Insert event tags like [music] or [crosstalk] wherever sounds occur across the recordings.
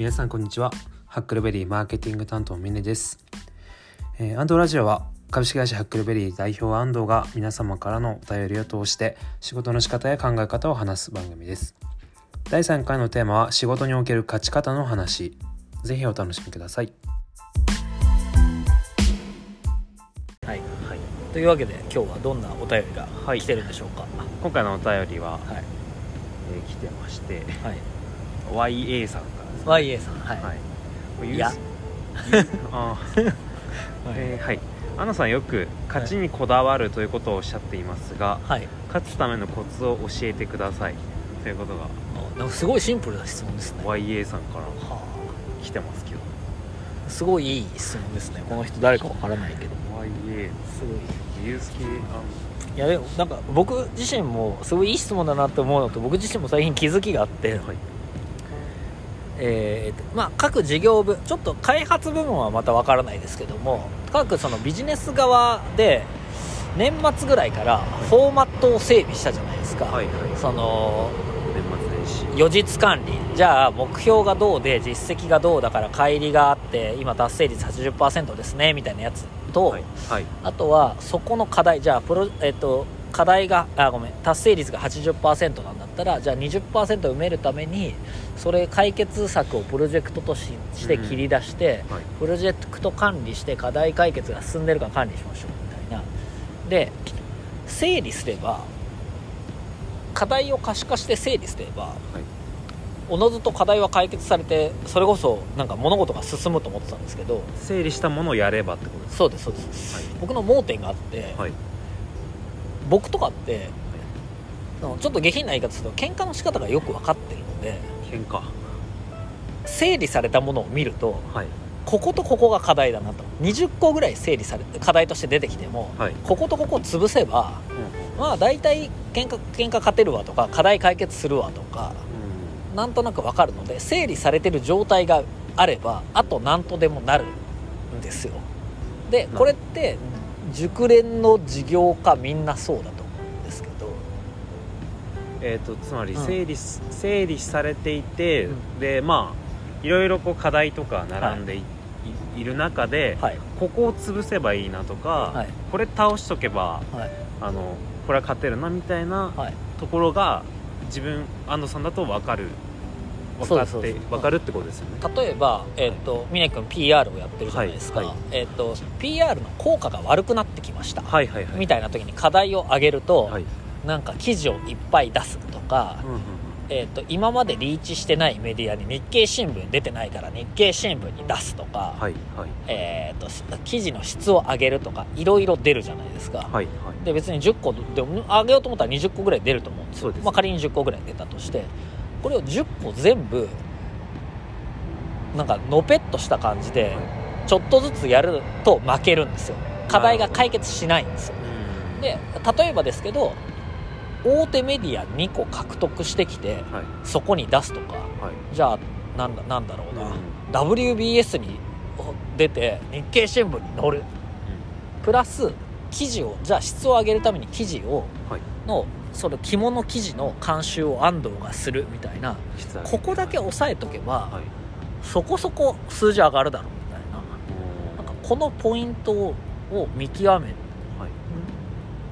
皆さんこんにちは。ハックルベリーマーケティング担当ミネです、えー、安藤ラジオは株式会社ハックルベリー代表安藤が皆様からのお便りを通して仕事の仕方や考え方を話す番組です。第3回のテーマは仕事における勝ち方の話。ぜひお楽しみください。はい、はい。というわけで今日はどんなお便りがはい。来てるんでしょうか？今回のお便りは、はい。えー来てましてはい YA さんからですね。YA さんはい、はい。いや。[laughs] あーはい。えーはい。安野さんよく勝ちにこだわるということをおっしゃっていますが、はい。勝つためのコツを教えてください。ということが。あなんかすごいシンプルな質問ですね、は YA さんからあ、来てますけど。すごいいい質問ですね。この人誰かわからないけど。YA すごい。ユース系いやでもなんか僕自身もすごいいい質問だなって思うのと僕自身も最近気づきがあって、あはいえーとまあ、各事業部ちょっと開発部門はまた分からないですけども各そのビジネス側で年末ぐらいからフォーマットを整備したじゃないですか、はいはい。その年末年始。予実管理。じゃあ目標がどうで実績がどうだから乖離があって今達成率80%ですねみたいなやつと、はい。はい。あとはそこの課題。じゃあプロ、えっと課題があごめん達成率が80%なんだったらじゃあ20%埋めるためにそれ解決策をプロジェクトとしして切り出して、はい。プロジェクト管理して課題解決が進んでるか管理しましょうみたいな。で整理すれば課題を可視化して整理すればはい。おのずと課題は解決されてそれこそなんか物事が進むと思ってたんですけど整理したものをやればってことですそうですそうです、はい。僕の盲点があって、はい僕とかってちょっと下品な言い方すると喧嘩の仕方がよく分かってるので喧嘩。整理されたものを見るとはい。こことここが課題だなと。20個ぐらい整理されて課題として出てきてもはい。こことここを潰せばうまあ大体喧嘩喧嘩勝てるわとか課題解決するわとかん。なんとなく分かるので整理されてる状態があればあと何とでもなるんですよ。でなこれって熟練の事業家みんなそうだと思うんですけど。えー、とつまりうん。整理す、整理されていて、うん。でまあいろいろこう課題とか並んでい,い、いる中で、はい。ここを潰せばいいなとか、はい。これ倒しとけばはい。あのこれは勝てるなみたいなはい。ところが自分安藤さんだと分かる分かって分かるってことですよね。例えば、えーと峰君 PR をやってるじゃないですか、はいはい。えー、と PR の効果が悪くなってきました、はいはいはい。みたいな時に課題を上げると、はい。なんか記事をいっぱい出すとか、うんうんうん。えー、と今までリーチしてないメディアに日経新聞出てないから日経新聞に出すとか、はいはい。えー、と記事の質を上げるとかいろいろ出るじゃないですか、はいはい。で別に10個でも上げようと思ったら20個ぐらい出ると思うんですよ。まあ、仮に10個ぐらい出たとしてこれを10個全部なんかのぺっとした感じでちょっとずつやると負けるんですよ。課題が解決しないんですよ。うんで例えばですけど大手メディア2個獲得してきてはい。そこに出すとかはい。じゃあなんだなんだろうな、うん。WBS に出て日経新聞に載る。プラス記事をじゃあ質を上げるために記事をはい。のその肝の記事の監修を安藤がするみたいなここだけ押さえとけば、はい。そこそこ数字上がるだろうみたいな。なんかこのポイントを見極める。はい。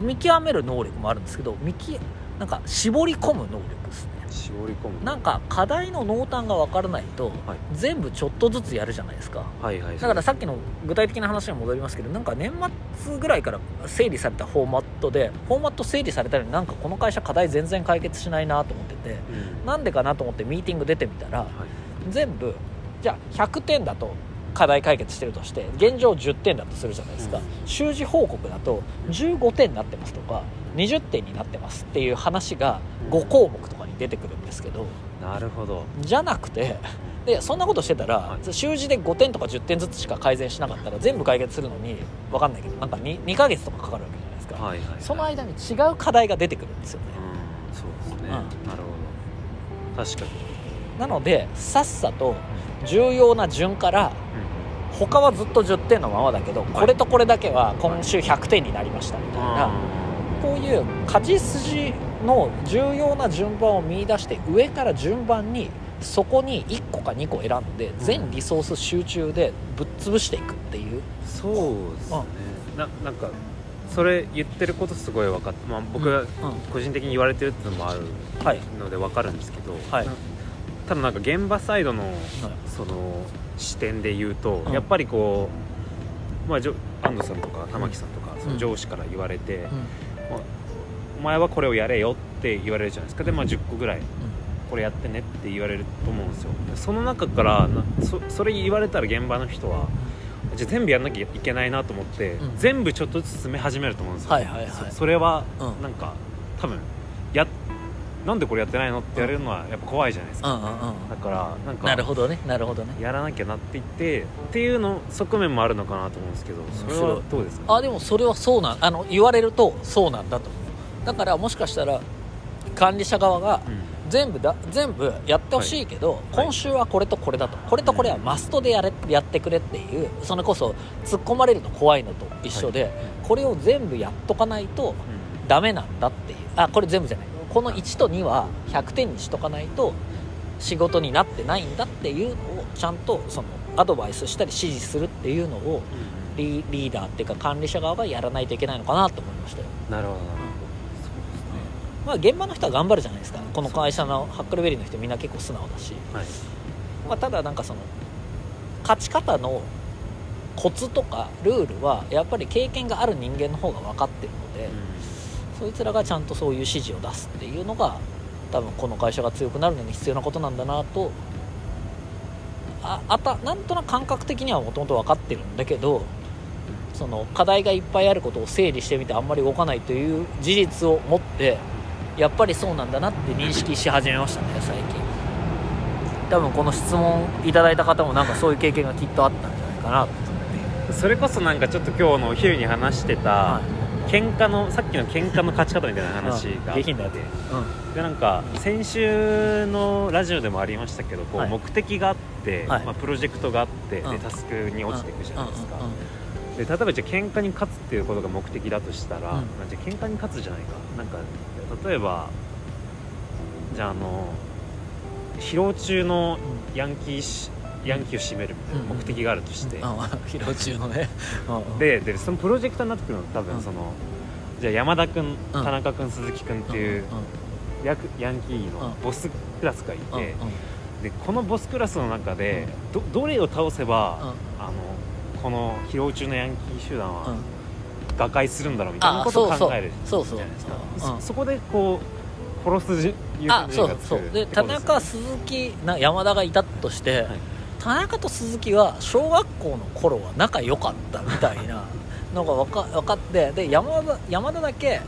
見極める能力もあるんですけど見きなんか絞り込む能力ですね絞り込む。なんか課題の濃淡が分からないと、はい。全部ちょっとずつやるじゃないですか。はいはいだからさっきの具体的な話に戻りますけどなんか年末ぐらいから整理されたフォーマットでフォーマット整理されたのになんかこの会社課題全然解決しないなと思っててうん。なんでかなと思ってミーティング出てみたらはい。全部じゃあ100点だと課題解決してるとして現状10点だとするじゃないですか、うん。習字報告だと15点になってますとか20点になってますっていう話が5項目と出てくるんですけどなるほど。じゃなくてでそんなことしてたら、はい。習字で5点とか10点ずつしか改善しなかったら全部解決するのに分かんないけどなんか 2, 2ヶ月とかかかるわけじゃないですか、はいはいはい。その間に違う課題が出てくるんですよね。うんそうですね、うん。なるほど。確かに、なのでさっさと重要な順からう他はずっと10点のままだけど、これとこれだけは今週100点になりましたみたいな、こういう勝ち筋の重要な順番を見出して上から順番にそこに1個か2個選んで全リソース集中でぶっ潰していくっていう、そうですね。ななんかそれ言ってることすごい分かって、まあ、僕がうん。個人的に言われてるっていうのもあるはいので分かるんですけど、はい。なただなんか現場サイドのその視点で言うと、うん。やっぱりこう、まあ、じょ安藤さんとか玉木さんとか、その上司から言われて、うんお前はこれをやれよって言われるじゃないですか。で、まあ、10個ぐらいこれやってねって言われると思うんですよ。その中からなそそれ言われたら現場の人はじゃあ全部やんなきゃいけないなと思って、うん。全部ちょっとずつ詰め始めると思うんですよ、はいはいはい。そそれはうん。なんか多分やなんでこれやってないのって言われるのはやっぱ怖いじゃないですか、うんうんうん。だからなんかなるほどねなるほどね。やらなきゃなっていってっていうの側面もあるのかなと思うんですけどそれはどうですか？あでもそれはそうなんあの言われるとそうなんだと。思うだからもしかしたら管理者側がうん。全部だ全部やってほしいけど、はい。今週はこれとこれだと。これとこれはマストでやれやってくれっていうそれこそ突っ込まれると怖いのと一緒で、これを全部やっとかないとダメなんだっていう。あこれ全部じゃないこの1と2は100点にしとかないと仕事になってないんだっていうのをちゃんとそのアドバイスしたり指示するっていうのをうん。リリーダーっていうか管理者側がやらないといけないのかなと思いましたよ。なるほどなるほど。まあ現場の人は頑張るじゃないですか。この会社のハックルベリーの人みんな結構素直だし、はい。まあ、ただなんかその勝ち方のコツとかルールはやっぱり経験がある人間の方が分かってるので、そいつらがちゃんとそういう指示を出すっていうのが多分この会社が強くなるのに必要なことなんだなとああたなんとなく感覚的にはもともと分かってるんだけどその課題がいっぱいあることを整理してみてあんまり動かないという事実を持ってやっぱりそうなんだなって認識し始めましたね最近。多分この質問いただいた方もなんかそういう経験がきっとあったんじゃないかなと思って。それこそなんかちょっと今日のお昼に話してた、は喧嘩のさっきの喧嘩の勝ち方みたいな話があって。下品だよねでなんか先週のラジオでもありましたけどこうはい。目的があって、はい。まあ、プロジェクトがあって、うん。でタスクに落ちていくじゃないですか、うんうんうんで例えばじゃあ喧嘩に勝つっていうことが目的だとしたら、うん。じゃあ喧嘩に勝つじゃないか。なんか例えばじゃああの疲労中のヤンキーしヤンキーを締めるみたいな目的があるとして、うん。疲労中のね。[laughs] うん。ででそのプロジェクトになってくるの多うん。分その、じゃあ山田君うん。田中君鈴木君っていうヤクヤンキーのうんボスクラスがいて、でこのボスクラスの中でどどれを倒せば、うん。あのこの疲労中のヤンキー集団うん。は瓦解するんだろうみたいなあことを考えるじゃないですか。うんそそこでこう殺すじ優あそうそう。で田中鈴木な山田がいたとして、はい田中と鈴木は小学校の頃は仲良かったみたいなのが分か分かってで山田山田だけ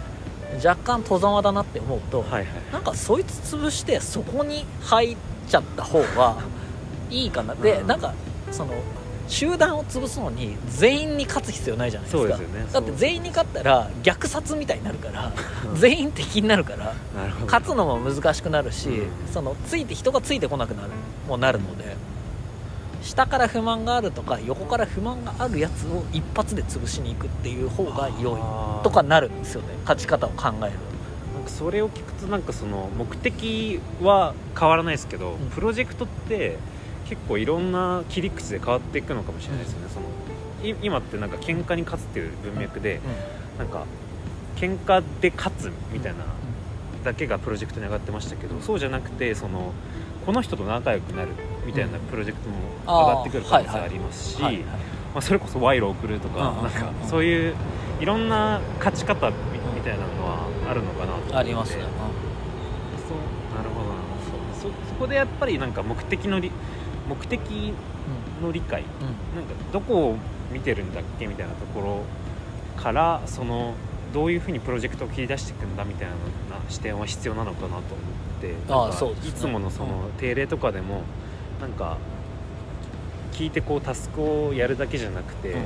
若干戸ざまだなって思うと、はいはい。なんかそいつ潰してそこに入っちゃった方が [laughs] いいかな。でうん。なんかその集団を潰すのに全員に勝つ必要ないじゃないですか。ね。だって全員に勝ったら虐殺みたいになるから全員敵になるから勝つのも難しくなるし、うん。そのついて人がついてこなくなるもうなるので下から不満があるとか横から不満があるやつを一発で潰しに行くっていう方が良い。とかなるんですよね。勝ち方を考える。なんかそれを聞くとなんかその目的は変わらないですけど、うん。プロジェクトって結構いろんな切り口で変わっていくのかもしれないですよね、そのい今ってなんか喧嘩に勝つっていう文脈で、なんか喧嘩で勝つみたいなだけがプロジェクトに上がってましたけどそうじゃなくてそのこの人と仲良くなるみたいなうん。プロジェクトも上がってくる可能性ありますし、まあ、それこそ賄賂を送るとか,、うんなんかうん。そういういろんな勝ち方みみたいなのはあるのかなと思って。ありますね、そうなるほどなそそそこでやっぱりなんか目的のり目的の理解うん。うん。なんかどこを見てるんだっけみたいなところからそのどういうふうにプロジェクトを切り出していくんだみたいな視点は必要なのかなと思ってああなんかそうですね。いつものその定例とかでもなんか聞いてこうタスクをやるだけじゃなくて、うん。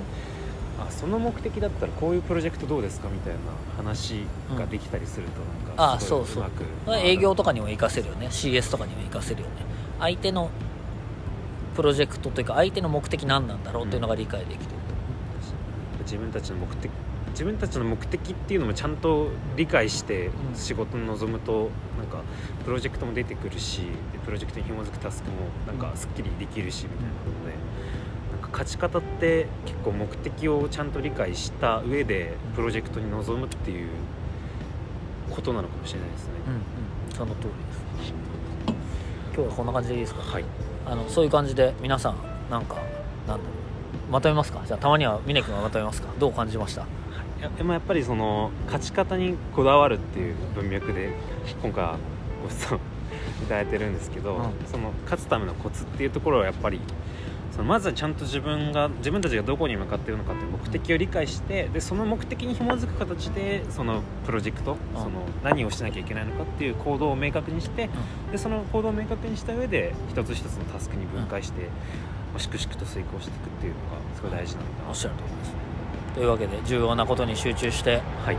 あその目的だったらこういうプロジェクトどうですかみたいな話ができたりするとなんかあすごいそうそう。営業とかにも活かせるよね。CS とかにも活かせるよね。相手のプロジェクトというか相手の目的何なんだろうっていうのが理解できる自分たちの目的自分たちの目的っていうのもちゃんと理解してうん。仕事に臨むとなんかプロジェクトも出てくるしでプロジェクトに紐づくタスクもなんかすっきりできるしみたいなのでなんか勝ち方って結構目的をちゃんと理解した上でプロジェクトに臨むっていうことなのかもしれないですね。うんうん。その通りです。今日はこんな感じでいいですか？はい。あのそういう感じで皆さんなんかなんだろう。まとめますか？じゃあたまには峰君がまとめますか？どう感じました？やでもやっぱりその勝ち方にこだわるっていう文脈で今回はご質問 [laughs] いただいてるんですけど、うん。その勝つためのコツっていうところはやっぱりそのまずはちゃんと自分が自分たちがどこに向かっているのかっていう目的を理解してでその目的に紐づく形でそのプロジェクト、うん。その何をしなきゃいけないのかっていう行動を明確にして、でその行動を明確にした上で一つ一つのタスクに分解して、まあ粛々と遂行していくっていうのがすごい大事なのかなおっしゃると思いますというわけで重要なことに集中してはい。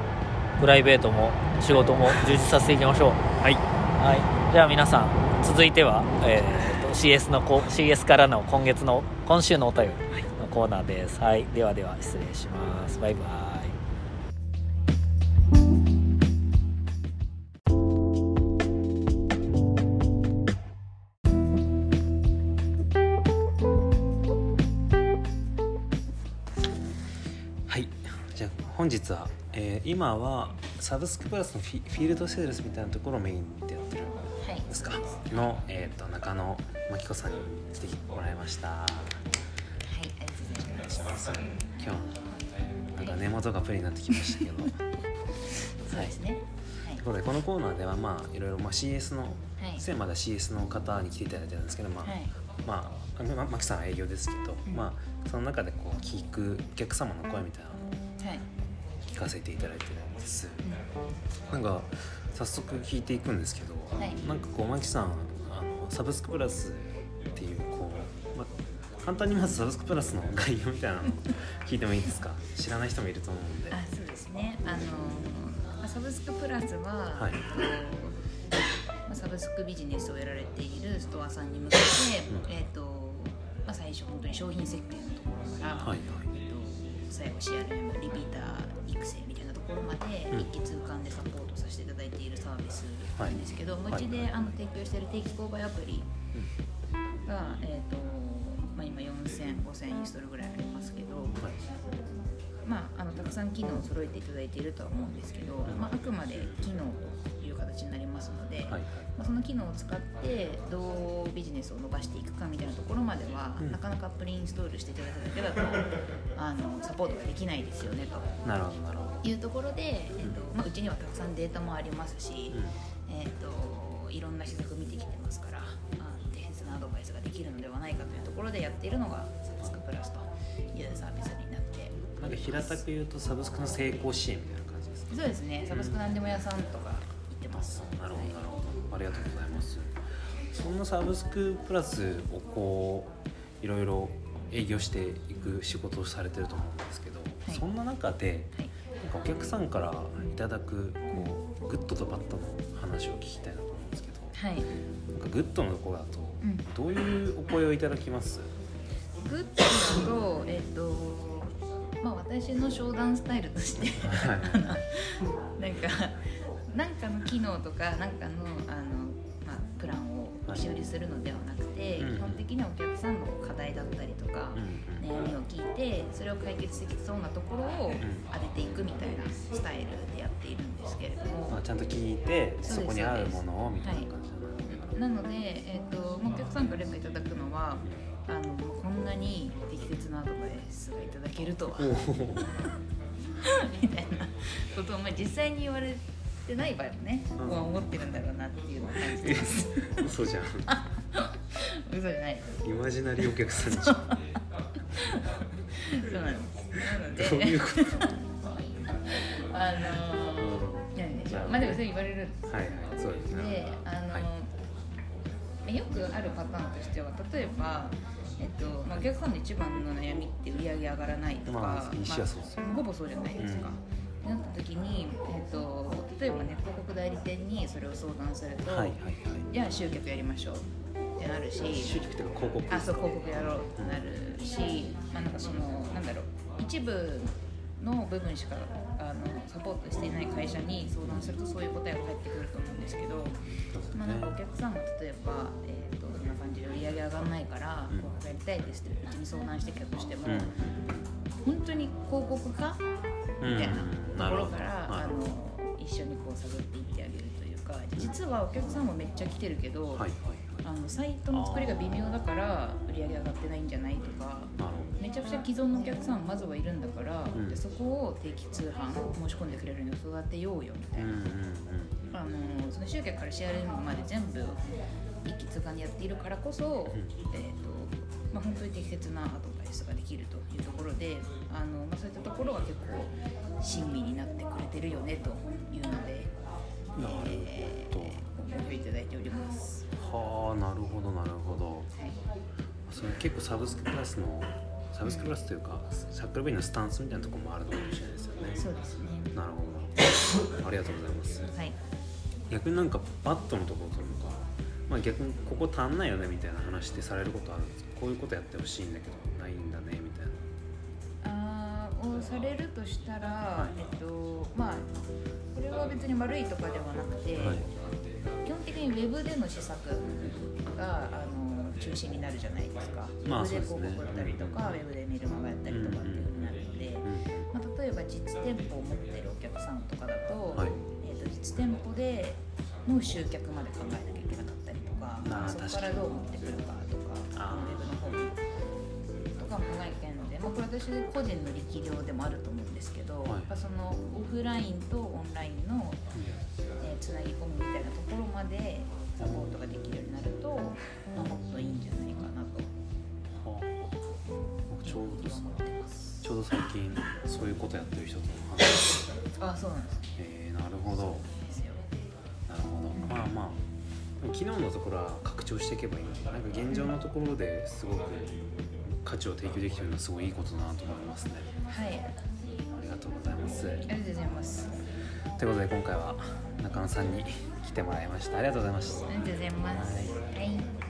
プライベートも仕事も充実させていきましょう。はい。はい。じゃあ皆さん続いては、えーと CS のこ CS からの今月の今週のお便りのコーナーです。はい。ではでは失礼します。バイバイはいじゃあ本日は、えー今はサブスクプラスのフィフィールドセールスみたいなところをメインでやってるはいんですか？の、えー、と中野真紀子さんに来てもらいましたはい、ありがとうございます。今日はなんか根元がプリになってきましたけどと [laughs] そうですね。はい。ころでこのコーナーではまあいろいろまあ CS のはい。まだ CS の方に来ていただいてるんですけどまあ、はい。まあままきさんは営業ですけど、うんまあその中で聞くお客様の声みたいなのをはい。聞かせていただいてるんです。なんか早速聞いていくんですけど、はい。なんかこうマキさんあのサブスクプラスっていうこう、ま、簡単にまずサブスクプラスの概要みたいなの聞いてもいいですか？[laughs] 知らない人もいると思うんで。あ、そうですね。あのまあサブスクプラスは、はい。サブスクビジネスをやられているストアさんに向けて、うん。えっとまあ最初本当に商品設計のところから、はいはい。えっと最後 CRM リピーター育成みたいなところまでうん。一気通貫でサポートさせていただいているサービスなんですけど、うちであの提供している定期購買アプリが、えーとまあ、今4000、5000インストールぐらいありますけど、はい。まあ、あのたくさん機能を揃えていただいているとは思うんですけど、まあ、あくまで機能と形になりますので、はいはい。まあ、その機能を使ってどうビジネスを伸ばしていくかみたいなところまでは、うん。なかなかアプリインストールしていただくだけだと [laughs] あのサポートができないですよねと。なるほどなるほど。いうところで、えーとまあ、うちにはたくさんデータもありますし、えー、といろんな施策見てきてますからアドバイスができるのではないかというところでやっているのがサブスクプラスというサービスになってなんか平たく言うとサブスクの成功支援みたいな感じですかそうですね。サブスクなんでも屋さんとかます、なるほどなるほどありがとうございます。そんなサブスクプラスをこういろいろ営業していく仕事をされてると思うんですけど、い。そんな中でいはい。なんかお客さんからいただくこうグッドとバッドの話を聞きたいなと思うんですけどはい、なんかグッドのところだとうん。どういうお声をいただきます、グッドだとえっ、とまあ私の商談スタイルとしてはい。[laughs] なんかなんかの機能とかなんかのあの、まあ、プランを仕売りするのではなくて、うん。基本的にはお客さんの課題だったりとか、うん悩みを聞いてそれを解決できそうなところを当てていくみたいなスタイルでやっているんですけれども、まあ、ちゃんと聞いてそこに合うものをみたいな感じなのな。ので、えー、とまあお客さんからレクいただくのはあのこんなに適切なアドバイスがいただけるとは [laughs] [laughs] みたいなことを、まあ、実際に言われてない場合もね、うん。こう思ってるんだろうなっていうのを感じてます。嘘じゃん。[laughs] 嘘じゃない。イマジナリーお客さんじゃん。[laughs] そうなんです。なので。どういうこと？あのーでしょうまあでもそう言われるんです。はいはいそうですね。であの、はい。よくあるパターンとしては例えば、えっとまあ、お客さんの一番の悩みって売り上げ上がらないとか、まあまあほぼそうじゃないですか。ってなった時に、えっと、例えばね広告代理店にそれを相談すると、はいはいはい。じゃあ集客やりましょうってなるし集客とか広告。あそう広告やろうってなるし、まあ、なんかそのなんだろう一部の部分しかあのサポートしていない会社に相談するとそういう答えが返ってくると思うんですけど、まあ、なんかお客さんが例えば、えー、とそんな感じで売り上げ上がらないからうん。広告やりたいですってうちに相談してきたとしても、うん本当に広告かみたいなところから、あの一緒にこう探っていってあげるというか実はお客さんもめっちゃ来てるけど、あのサイトの作りが微妙だから売り上げ上がってないんじゃないとかめちゃくちゃ既存のお客さんまずはいるんだから、うん。でそこを定期通販申し込んでくれるように育てようよみたいな、ほどうんうんあのその集客から CRM まで全部一気通貫でやっているからこそ、えーとまあ、本当に適切なアドバイスができるというところであの、まあ、そういったところが結構親身になってくれてるよねというので、なるほど。えーご好評いただいております。はあなるほどなるほど。はい。それ結構サブスクプラスのサブスクプラスというかシャックルベリーのスタンスみたいなところもあるのかもしれないですよね。そうですね。なるほど。ありがとうございます。はい。逆になんかバットのところとか、まあ、逆にここ足んないよねみたいな話ってされることあるんですか？こういうことやってほしいんだけどされるとしたら、はいえっとまあこれは別に悪いとかではなくて、はい。基本的にウェブでの施策があの中心になるじゃないですか、まあウェブで広告売ったりとか、ウェブでメルマガやったりとかっていうふうになるので、まあ、例えば実店舗を持ってるお客さんとかだと,、はい。えー、と実店舗での集客まで考えなきゃいけなかったりとかそこからどう持ってくるかとかウェブの方にとかも考えなきゃいけないこれ私個人の力量でもあると思うんですけど、はい。やっぱそのオフラインとオンラインの、えーつなぎ込むみたいなところまでサポートができるようになると、まあ、もっといいんじゃないかなと。はあ。僕ちょうど。ちょうど最近そういうことやってる人と話してあそうなんです。えー、なるほど。なるほど。まあまあ昨日のところは拡張していけばいい。なんか現状のところですごく価値を提供できてるのはすごいいいことだなと思いますね。はい。ありがとうございます。ありがとうございます。ということで今回は中野さんに来てもらいました。ありがとうございました。ありがとうございます。はい